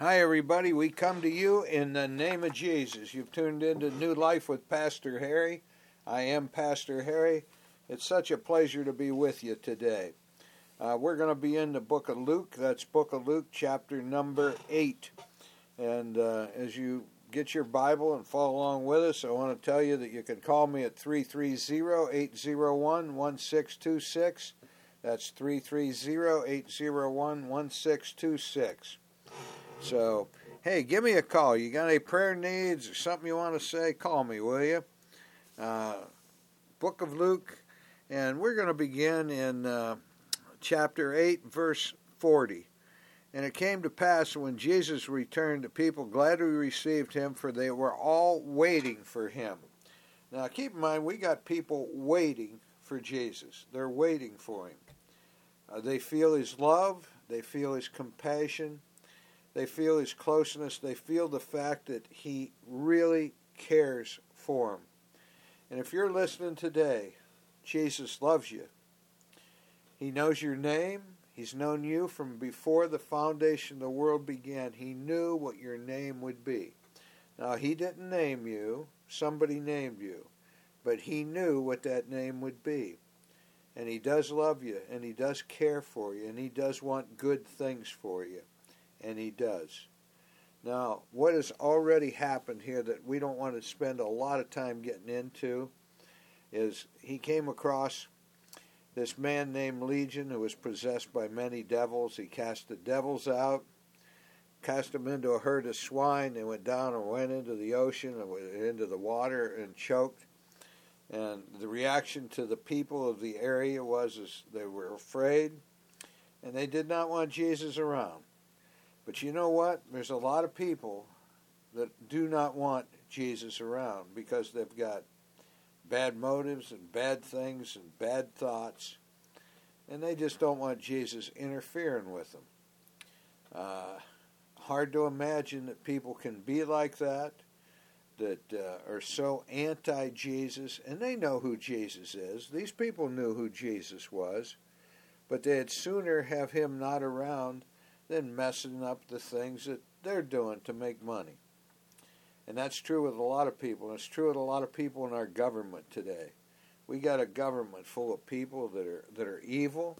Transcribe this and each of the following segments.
Hi, everybody. We come to you in the name of Jesus. You've tuned into New Life with Pastor Harry. I am Pastor Harry. It's such a pleasure to be with you today. Uh, we're going to be in the book of Luke. That's book of Luke, chapter number 8. And uh, as you get your Bible and follow along with us, I want to tell you that you can call me at 330 801 1626. That's 330 801 1626. So, hey, give me a call. You got any prayer needs or something you want to say? Call me, will you? Uh, Book of Luke, and we're going to begin in uh, chapter 8, verse 40. And it came to pass when Jesus returned, the people gladly received him, for they were all waiting for him. Now, keep in mind, we got people waiting for Jesus. They're waiting for him. Uh, they feel his love, they feel his compassion, they feel his closeness. They feel the fact that he really cares for them. And if you're listening today, Jesus loves you. He knows your name. He's known you from before the foundation of the world began. He knew what your name would be. Now, he didn't name you, somebody named you, but he knew what that name would be. And he does love you, and he does care for you, and he does want good things for you and he does. Now, what has already happened here that we don't want to spend a lot of time getting into is he came across this man named Legion who was possessed by many devils. He cast the devils out, cast them into a herd of swine. They went down and went into the ocean and into the water and choked. And the reaction to the people of the area was is they were afraid and they did not want Jesus around. But you know what? There's a lot of people that do not want Jesus around because they've got bad motives and bad things and bad thoughts, and they just don't want Jesus interfering with them. Uh, hard to imagine that people can be like that, that uh, are so anti Jesus, and they know who Jesus is. These people knew who Jesus was, but they'd sooner have him not around than messing up the things that they're doing to make money. And that's true with a lot of people. And it's true with a lot of people in our government today. We got a government full of people that are that are evil,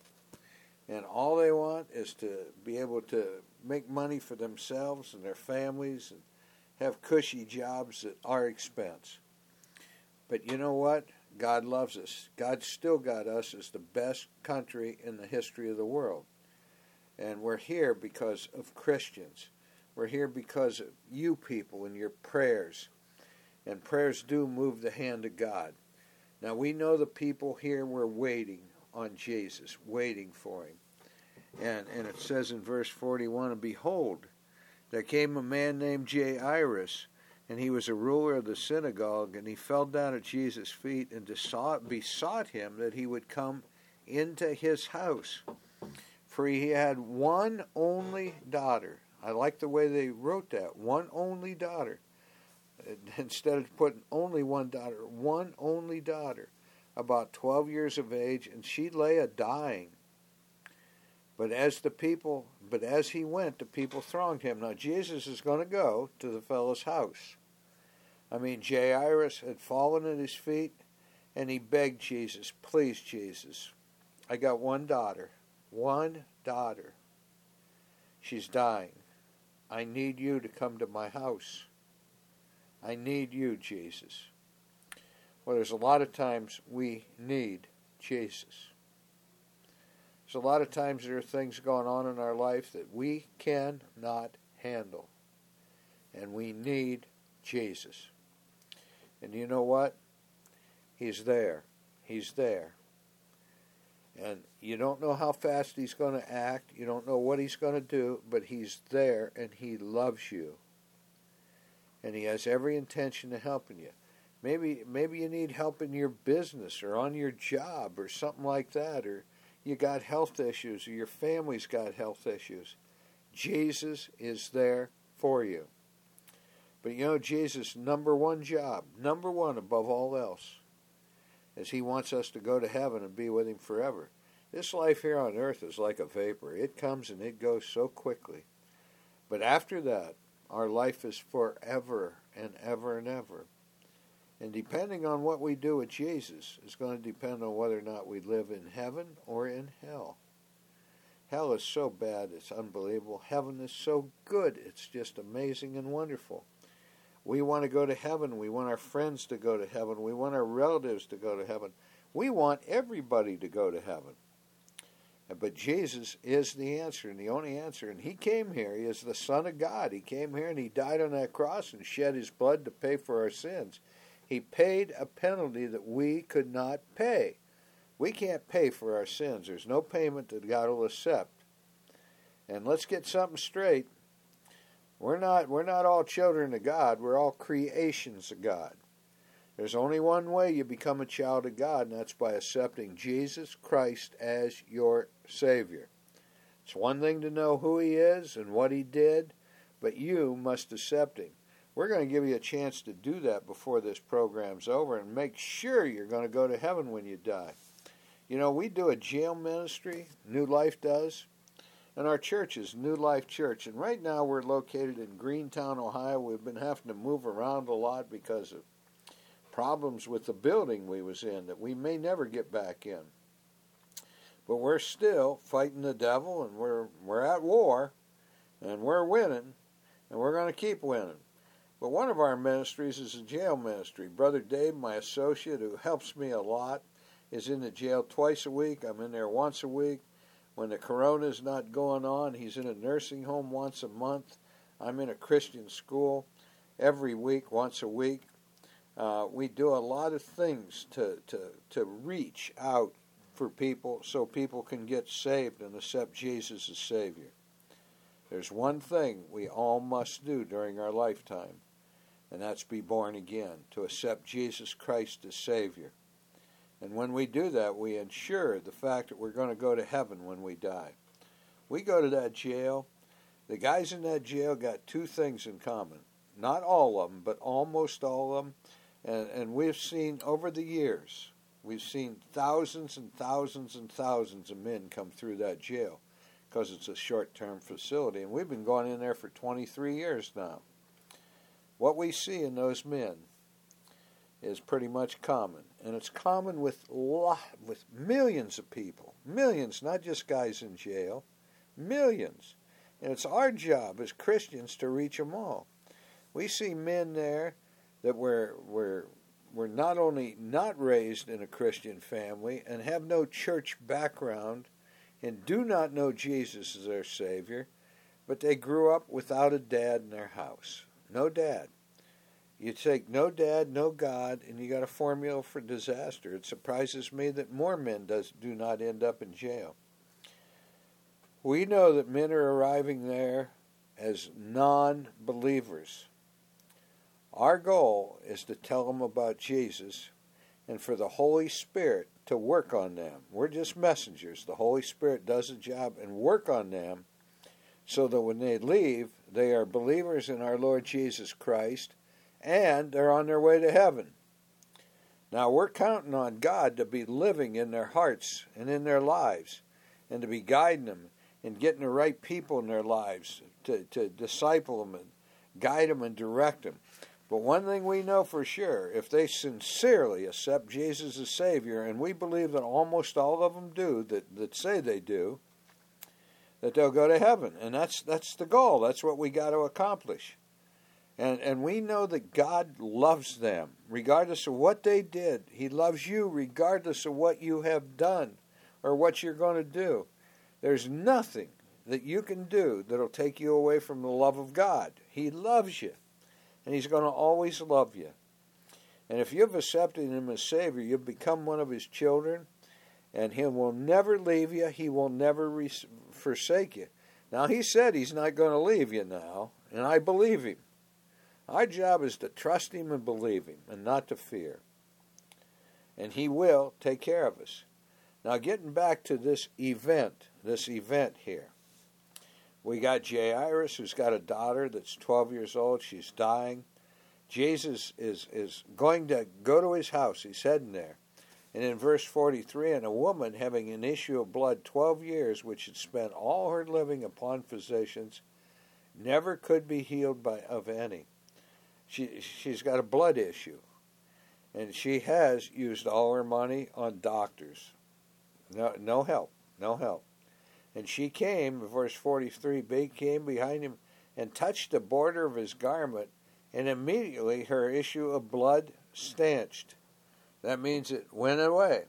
and all they want is to be able to make money for themselves and their families and have cushy jobs at our expense. But you know what? God loves us. God still got us as the best country in the history of the world. And we're here because of Christians. We're here because of you people and your prayers. And prayers do move the hand of God. Now we know the people here were waiting on Jesus, waiting for him. And and it says in verse 41, and behold, there came a man named Jairus, and he was a ruler of the synagogue, and he fell down at Jesus' feet and besought him that he would come into his house for he had one only daughter. I like the way they wrote that one only daughter. Instead of putting only one daughter, one only daughter, about 12 years of age, and she lay a dying. But as the people, but as he went, the people thronged him. Now Jesus is going to go to the fellow's house. I mean, Jairus had fallen at his feet, and he begged Jesus, "Please, Jesus, I got one daughter one daughter. She's dying. I need you to come to my house. I need you, Jesus. Well, there's a lot of times we need Jesus. There's a lot of times there are things going on in our life that we cannot handle. And we need Jesus. And you know what? He's there. He's there. And you don't know how fast he's going to act. You don't know what he's going to do, but he's there and he loves you. And he has every intention of helping you. Maybe maybe you need help in your business or on your job or something like that or you got health issues or your family's got health issues. Jesus is there for you. But you know Jesus' number one job, number one above all else, as he wants us to go to heaven and be with him forever. This life here on earth is like a vapor. It comes and it goes so quickly. But after that, our life is forever and ever and ever. And depending on what we do with Jesus is going to depend on whether or not we live in heaven or in hell. Hell is so bad, it's unbelievable. Heaven is so good, it's just amazing and wonderful. We want to go to heaven. We want our friends to go to heaven. We want our relatives to go to heaven. We want everybody to go to heaven. But Jesus is the answer and the only answer. And He came here. He is the Son of God. He came here and He died on that cross and shed His blood to pay for our sins. He paid a penalty that we could not pay. We can't pay for our sins. There's no payment that God will accept. And let's get something straight. We're not we're not all children of God. We're all creations of God. There's only one way you become a child of God, and that's by accepting Jesus Christ as your Savior. It's one thing to know who He is and what He did, but you must accept Him. We're going to give you a chance to do that before this program's over and make sure you're going to go to heaven when you die. You know, we do a jail ministry, New Life does, and our church is New Life Church. And right now we're located in Greentown, Ohio. We've been having to move around a lot because of problems with the building we was in that we may never get back in. But we're still fighting the devil and we're we're at war and we're winning and we're going to keep winning. But one of our ministries is a jail ministry. Brother Dave, my associate who helps me a lot, is in the jail twice a week. I'm in there once a week. When the corona's not going on, he's in a nursing home once a month. I'm in a Christian school every week, once a week. Uh, we do a lot of things to, to, to reach out for people so people can get saved and accept Jesus as Savior. There's one thing we all must do during our lifetime, and that's be born again, to accept Jesus Christ as Savior. And when we do that, we ensure the fact that we're going to go to heaven when we die. We go to that jail. The guys in that jail got two things in common. Not all of them, but almost all of them and, and we've seen over the years, we've seen thousands and thousands and thousands of men come through that jail because it's a short term facility. And we've been going in there for 23 years now. What we see in those men is pretty much common. And it's common with, lot, with millions of people. Millions, not just guys in jail. Millions. And it's our job as Christians to reach them all. We see men there that we're, we're, we're not only not raised in a Christian family and have no church background and do not know Jesus as their Savior, but they grew up without a dad in their house. No dad. You take no dad, no God, and you got a formula for disaster. It surprises me that more men does, do not end up in jail. We know that men are arriving there as non believers. Our goal is to tell them about Jesus and for the Holy Spirit to work on them. We're just messengers. The Holy Spirit does a job and work on them so that when they leave, they are believers in our Lord Jesus Christ and they're on their way to heaven. Now, we're counting on God to be living in their hearts and in their lives and to be guiding them and getting the right people in their lives to, to disciple them and guide them and direct them. But one thing we know for sure if they sincerely accept Jesus as Savior, and we believe that almost all of them do, that, that say they do, that they'll go to heaven. And that's, that's the goal. That's what we got to accomplish. And, and we know that God loves them, regardless of what they did. He loves you, regardless of what you have done or what you're going to do. There's nothing that you can do that'll take you away from the love of God. He loves you and He's going to always love you. And if you've accepted Him as Savior, you've become one of His children, and He will never leave you. He will never re- forsake you. Now, He said He's not going to leave you now, and I believe Him. Our job is to trust Him and believe Him, and not to fear. And He will take care of us. Now, getting back to this event, this event here. We got Jairus, who's got a daughter that's 12 years old. She's dying. Jesus is, is going to go to his house. He's heading there. And in verse 43, and a woman having an issue of blood 12 years, which had spent all her living upon physicians, never could be healed by of any. She she's got a blood issue, and she has used all her money on doctors. No no help, no help. And she came, verse forty three. Big came behind him and touched the border of his garment, and immediately her issue of blood stanched. That means it went away.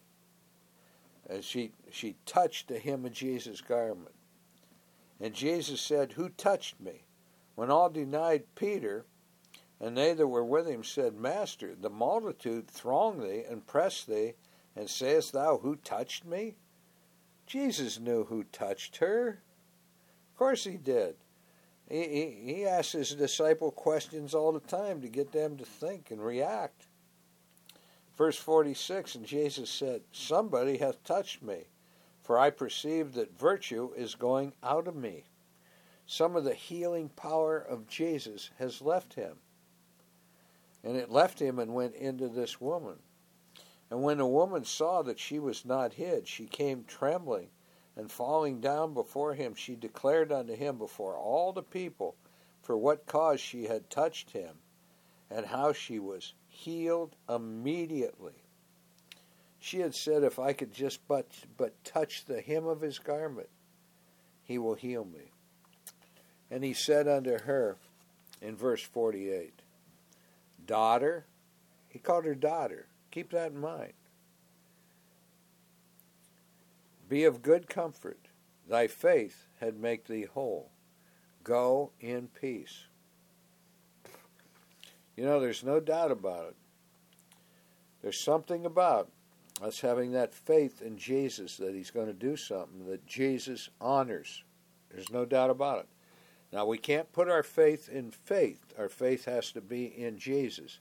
And she she touched the hem of Jesus' garment. And Jesus said, Who touched me? When all denied Peter, and they that were with him said, Master, the multitude throng thee and press thee, and sayest thou, Who touched me? Jesus knew who touched her. Of course he did. He, he, he asked his disciple questions all the time to get them to think and react. Verse 46 And Jesus said, Somebody hath touched me, for I perceive that virtue is going out of me. Some of the healing power of Jesus has left him. And it left him and went into this woman. And when the woman saw that she was not hid, she came trembling, and falling down before him, she declared unto him before all the people for what cause she had touched him, and how she was healed immediately. She had said, If I could just but, but touch the hem of his garment, he will heal me. And he said unto her in verse 48, Daughter, he called her daughter. Keep that in mind. Be of good comfort. Thy faith had made thee whole. Go in peace. You know, there's no doubt about it. There's something about us having that faith in Jesus that He's going to do something that Jesus honors. There's no doubt about it. Now, we can't put our faith in faith, our faith has to be in Jesus.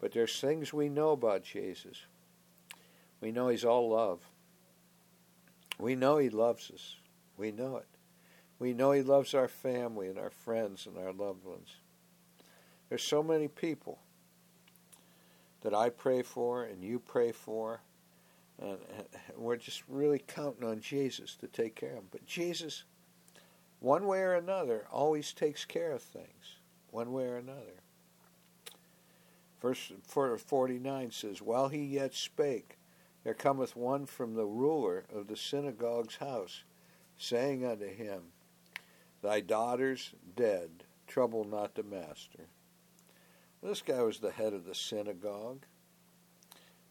But there's things we know about Jesus. We know He's all love. We know He loves us. We know it. We know He loves our family and our friends and our loved ones. There's so many people that I pray for and you pray for, and, we're just really counting on Jesus to take care of them. But Jesus, one way or another, always takes care of things, one way or another. Verse 49 says, While he yet spake, there cometh one from the ruler of the synagogue's house, saying unto him, Thy daughter's dead, trouble not the master. This guy was the head of the synagogue.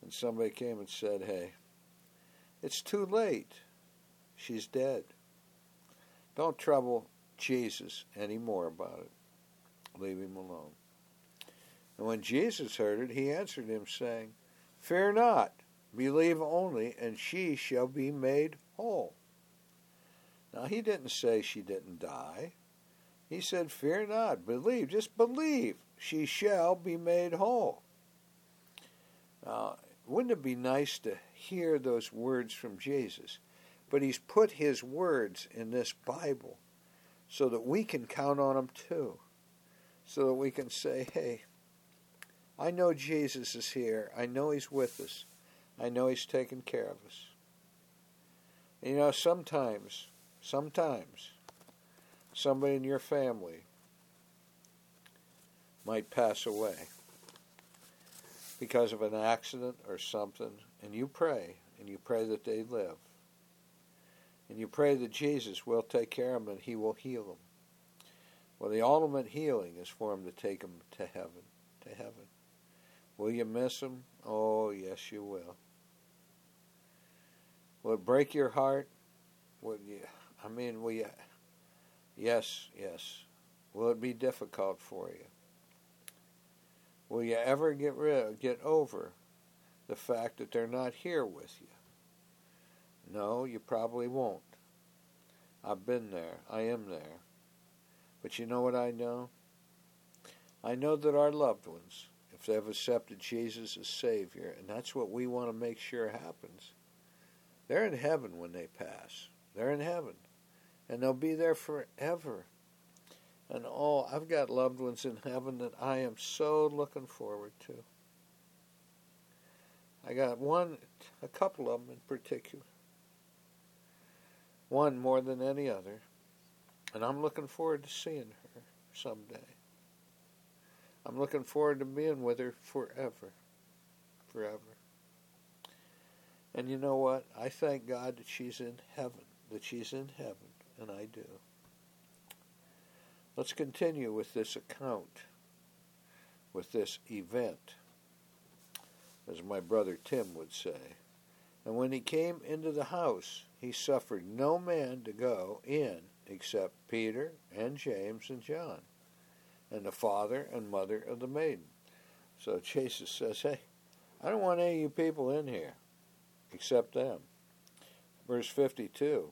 And somebody came and said, Hey, it's too late. She's dead. Don't trouble Jesus any more about it. Leave him alone. And when Jesus heard it, he answered him, saying, Fear not, believe only, and she shall be made whole. Now, he didn't say she didn't die. He said, Fear not, believe, just believe, she shall be made whole. Now, wouldn't it be nice to hear those words from Jesus? But he's put his words in this Bible so that we can count on them too. So that we can say, hey, I know Jesus is here. I know he's with us. I know he's taking care of us. You know, sometimes, sometimes, somebody in your family might pass away because of an accident or something, and you pray, and you pray that they live. And you pray that Jesus will take care of them and he will heal them. Well, the ultimate healing is for him to take them to heaven, to heaven. Will you miss them? Oh, yes, you will. Will it break your heart? Will you, I mean, will you? Yes, yes. Will it be difficult for you? Will you ever get rid, get over the fact that they're not here with you? No, you probably won't. I've been there. I am there. But you know what I know? I know that our loved ones, if they've accepted Jesus as Savior, and that's what we want to make sure happens, they're in heaven when they pass. They're in heaven. And they'll be there forever. And oh, I've got loved ones in heaven that I am so looking forward to. I got one, a couple of them in particular. One more than any other. And I'm looking forward to seeing her someday. I'm looking forward to being with her forever. Forever. And you know what? I thank God that she's in heaven, that she's in heaven, and I do. Let's continue with this account, with this event, as my brother Tim would say. And when he came into the house, he suffered no man to go in except Peter and James and John, and the father and mother of the maiden. So Jesus says, Hey, I don't want any of you people in here except them. Verse 52.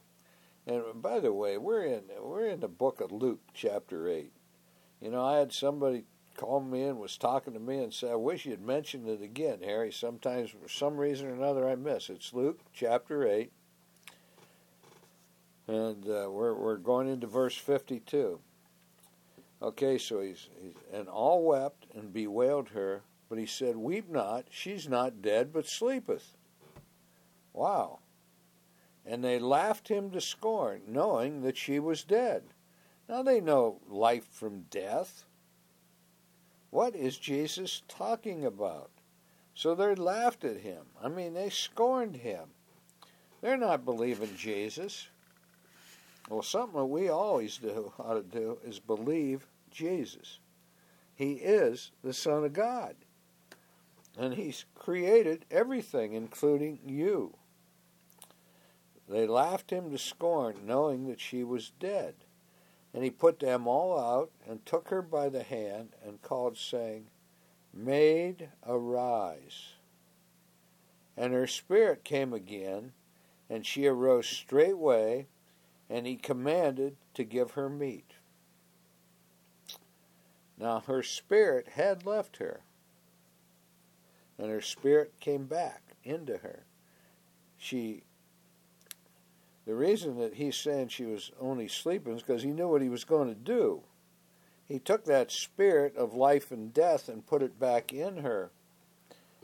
And by the way, we're in we're in the book of Luke, chapter eight. You know, I had somebody call me in, was talking to me, and said, "I wish you'd mentioned it again, Harry. Sometimes, for some reason or another, I miss." It's Luke chapter eight, and uh, we're we're going into verse fifty-two. Okay, so he's, he's and all wept and bewailed her, but he said, "Weep not; she's not dead, but sleepeth." Wow. And they laughed him to scorn, knowing that she was dead. Now they know life from death. What is Jesus talking about? So they laughed at him. I mean, they scorned him. They're not believing Jesus. Well, something that we always do ought to do is believe Jesus. He is the Son of God. And He's created everything, including you. They laughed him to scorn, knowing that she was dead. And he put them all out, and took her by the hand, and called, saying, Maid, arise. And her spirit came again, and she arose straightway, and he commanded to give her meat. Now her spirit had left her, and her spirit came back into her. She the reason that he's saying she was only sleeping is because he knew what he was going to do. He took that spirit of life and death and put it back in her.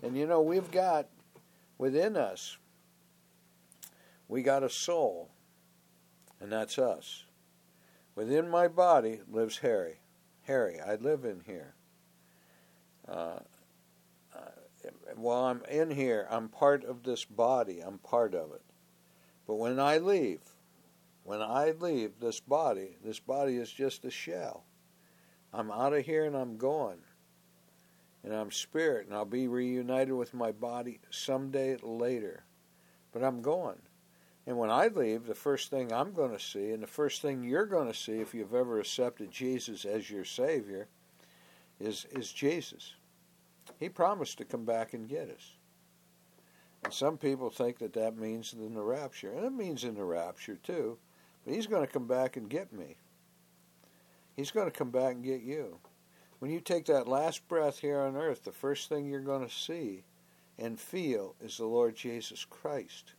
And you know, we've got within us, we got a soul, and that's us. Within my body lives Harry. Harry, I live in here. Uh, uh, while I'm in here, I'm part of this body, I'm part of it. But when I leave, when I leave this body, this body is just a shell. I'm out of here and I'm gone. And I'm spirit, and I'll be reunited with my body someday later. But I'm going. And when I leave, the first thing I'm going to see, and the first thing you're going to see if you've ever accepted Jesus as your Savior, is, is Jesus. He promised to come back and get us. And some people think that that means in the rapture. And it means in the rapture too. But he's going to come back and get me. He's going to come back and get you. When you take that last breath here on earth, the first thing you're going to see and feel is the Lord Jesus Christ.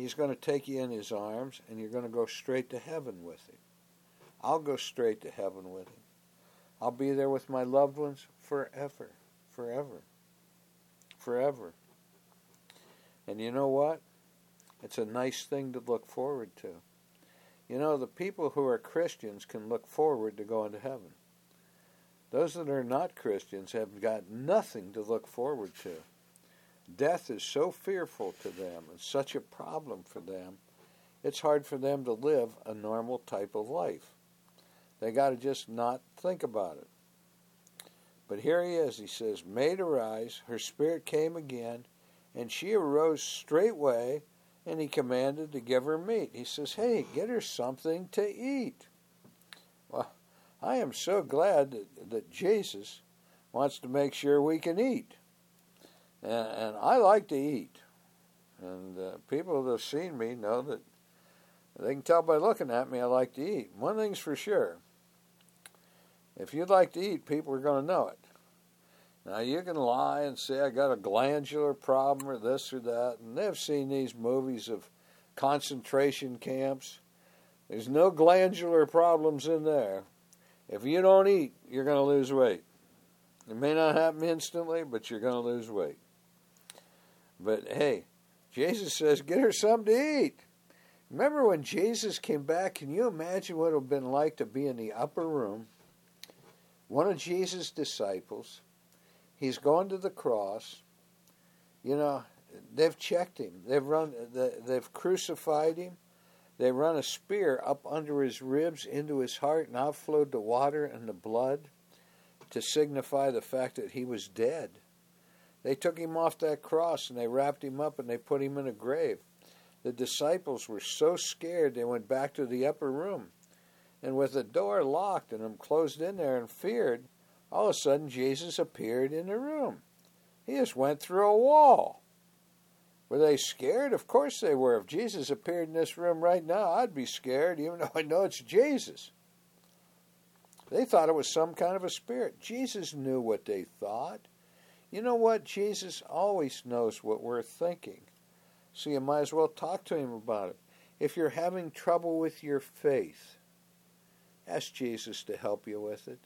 He's going to take you in his arms and you're going to go straight to heaven with him. I'll go straight to heaven with him. I'll be there with my loved ones forever, forever, forever. And you know what? It's a nice thing to look forward to. You know, the people who are Christians can look forward to going to heaven. Those that are not Christians have got nothing to look forward to. Death is so fearful to them and such a problem for them, it's hard for them to live a normal type of life. They got to just not think about it. But here he is. He says, Maid arise, her spirit came again, and she arose straightway, and he commanded to give her meat. He says, Hey, get her something to eat. Well, I am so glad that, that Jesus wants to make sure we can eat. And, and I like to eat. And uh, people that have seen me know that they can tell by looking at me I like to eat. One thing's for sure if you'd like to eat, people are going to know it. Now you can lie and say I got a glandular problem or this or that, and they've seen these movies of concentration camps. There's no glandular problems in there. If you don't eat, you're going to lose weight. It may not happen instantly, but you're going to lose weight. But hey, Jesus says, get her something to eat. Remember when Jesus came back? Can you imagine what it would have been like to be in the upper room? One of Jesus' disciples, he's going to the cross. You know, they've checked him. They've run. They've crucified him. They run a spear up under his ribs into his heart, and out flowed the water and the blood to signify the fact that he was dead. They took him off that cross and they wrapped him up and they put him in a grave. The disciples were so scared they went back to the upper room. And with the door locked and them closed in there and feared, all of a sudden Jesus appeared in the room. He just went through a wall. Were they scared? Of course they were. If Jesus appeared in this room right now, I'd be scared, even though I know it's Jesus. They thought it was some kind of a spirit. Jesus knew what they thought. You know what? Jesus always knows what we're thinking. So you might as well talk to him about it. If you're having trouble with your faith, ask Jesus to help you with it.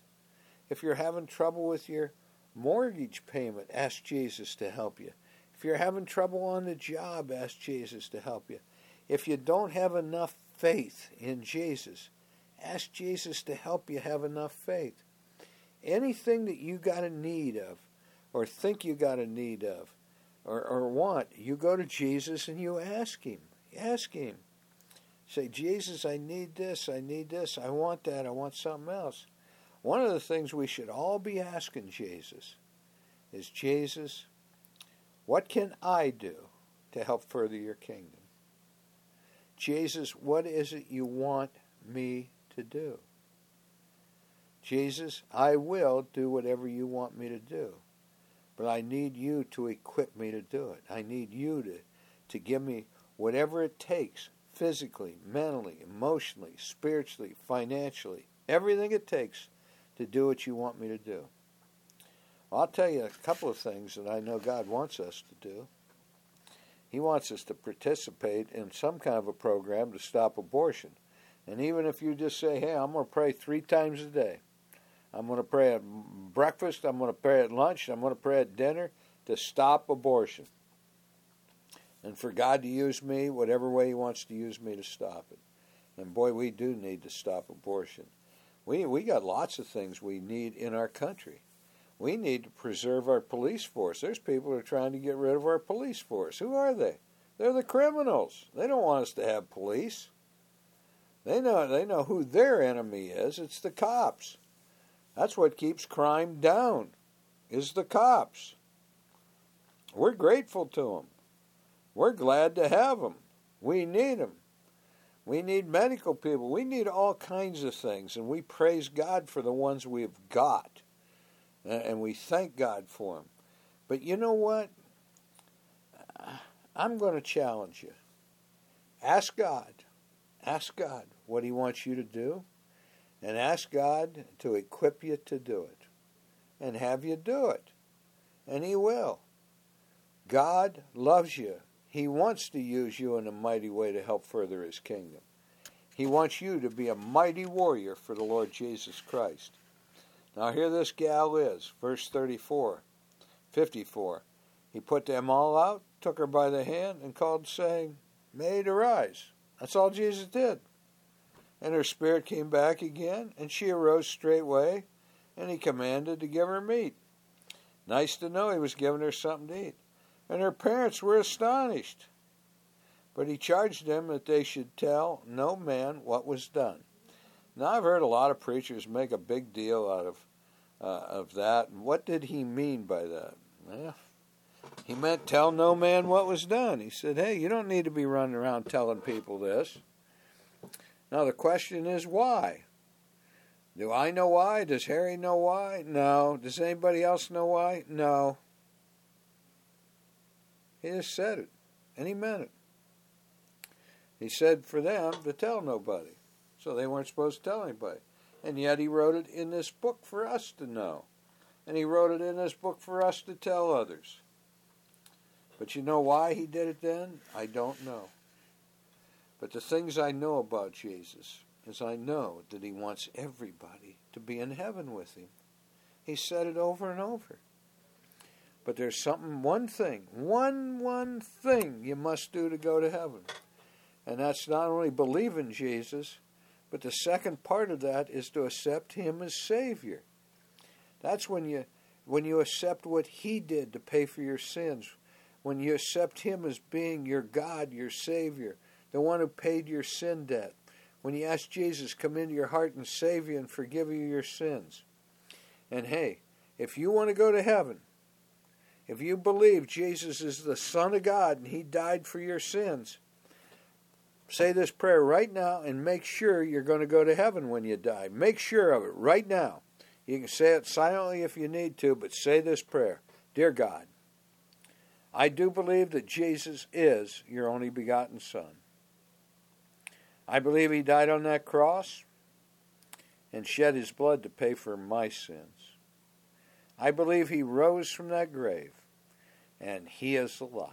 If you're having trouble with your mortgage payment, ask Jesus to help you. If you're having trouble on the job, ask Jesus to help you. If you don't have enough faith in Jesus, ask Jesus to help you have enough faith. Anything that you got a need of, or think you got a need of, or, or want, you go to Jesus and you ask Him. Ask Him. Say, Jesus, I need this, I need this, I want that, I want something else. One of the things we should all be asking Jesus is, Jesus, what can I do to help further your kingdom? Jesus, what is it you want me to do? Jesus, I will do whatever you want me to do. But I need you to equip me to do it. I need you to, to give me whatever it takes physically, mentally, emotionally, spiritually, financially, everything it takes to do what you want me to do. I'll tell you a couple of things that I know God wants us to do. He wants us to participate in some kind of a program to stop abortion. And even if you just say, hey, I'm going to pray three times a day, I'm going to pray at breakfast, I'm going to pray at lunch, I'm going to pray at dinner to stop abortion. And for God to use me whatever way He wants to use me to stop it. And boy, we do need to stop abortion. We, we got lots of things we need in our country. We need to preserve our police force. There's people who are trying to get rid of our police force. Who are they? They're the criminals. They don't want us to have police. They know they know who their enemy is. It's the cops. That's what keeps crime down, is the cops. We're grateful to them. We're glad to have them. We need them. We need medical people. We need all kinds of things, and we praise God for the ones we've got, and we thank God for them. But you know what? I'm going to challenge you. Ask God. Ask God what He wants you to do and ask God to equip you to do it and have you do it. And He will. God loves you. He wants to use you in a mighty way to help further His kingdom. He wants you to be a mighty warrior for the Lord Jesus Christ. Now, here this gal is, verse 34, 54. He put them all out, took her by the hand, and called, saying, Maid, arise. That's all Jesus did. And her spirit came back again, and she arose straightway, and he commanded to give her meat. Nice to know he was giving her something to eat. And her parents were astonished. But he charged them that they should tell no man what was done. Now I've heard a lot of preachers make a big deal out of uh, of that. what did he mean by that? Well, he meant tell no man what was done. He said, "Hey, you don't need to be running around telling people this." Now the question is why? Do I know why? Does Harry know why? No. Does anybody else know why? No. He just said it, and he meant it. He said for them to tell nobody, so they weren't supposed to tell anybody. And yet he wrote it in this book for us to know. And he wrote it in this book for us to tell others. But you know why he did it then? I don't know. But the things I know about Jesus is I know that he wants everybody to be in heaven with him. He said it over and over. But there's something, one thing, one, one thing you must do to go to heaven. And that's not only believe in Jesus, but the second part of that is to accept him as Savior. That's when you when you accept what he did to pay for your sins, when you accept him as being your God, your Savior, the one who paid your sin debt, when you ask Jesus come into your heart and save you and forgive you your sins. And hey, if you want to go to heaven, if you believe Jesus is the Son of God and He died for your sins, say this prayer right now and make sure you're going to go to heaven when you die. Make sure of it right now. You can say it silently if you need to, but say this prayer Dear God, I do believe that Jesus is your only begotten Son. I believe He died on that cross and shed His blood to pay for my sins. I believe he rose from that grave and he is alive.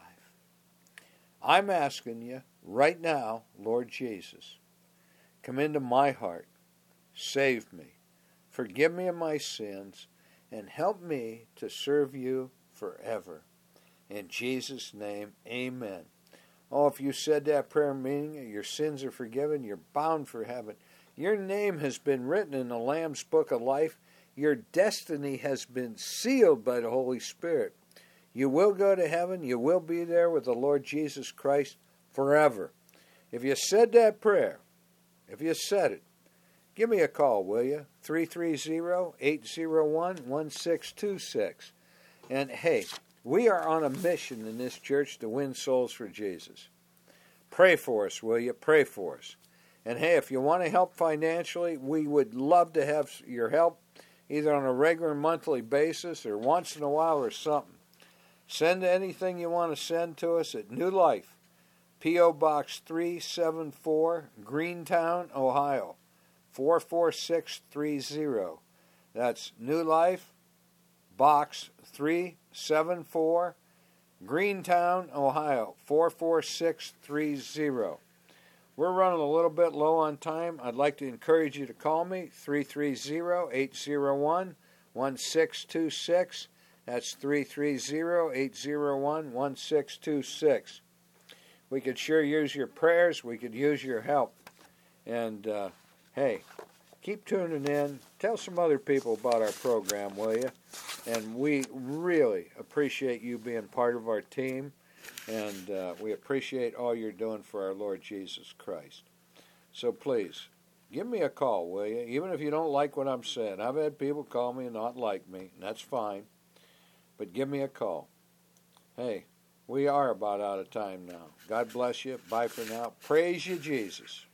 I'm asking you right now, Lord Jesus, come into my heart, save me, forgive me of my sins, and help me to serve you forever. In Jesus' name, amen. Oh, if you said that prayer meaning your sins are forgiven, you're bound for heaven. Your name has been written in the Lamb's Book of Life your destiny has been sealed by the Holy Spirit. You will go to heaven. You will be there with the Lord Jesus Christ forever. If you said that prayer, if you said it, give me a call, will you? 330 801 1626. And hey, we are on a mission in this church to win souls for Jesus. Pray for us, will you? Pray for us. And hey, if you want to help financially, we would love to have your help either on a regular monthly basis or once in a while or something. Send anything you want to send to us at New Life, P.O. Box 374, Greentown, Ohio 44630. That's New Life, Box 374, Greentown, Ohio 44630. We're running a little bit low on time. I'd like to encourage you to call me 330 801 1626. That's 330 801 1626. We could sure use your prayers. We could use your help. And uh, hey, keep tuning in. Tell some other people about our program, will you? And we really appreciate you being part of our team and uh, we appreciate all you're doing for our Lord Jesus Christ. So please, give me a call, will you? Even if you don't like what I'm saying. I've had people call me and not like me, and that's fine. But give me a call. Hey, we are about out of time now. God bless you. Bye for now. Praise you, Jesus.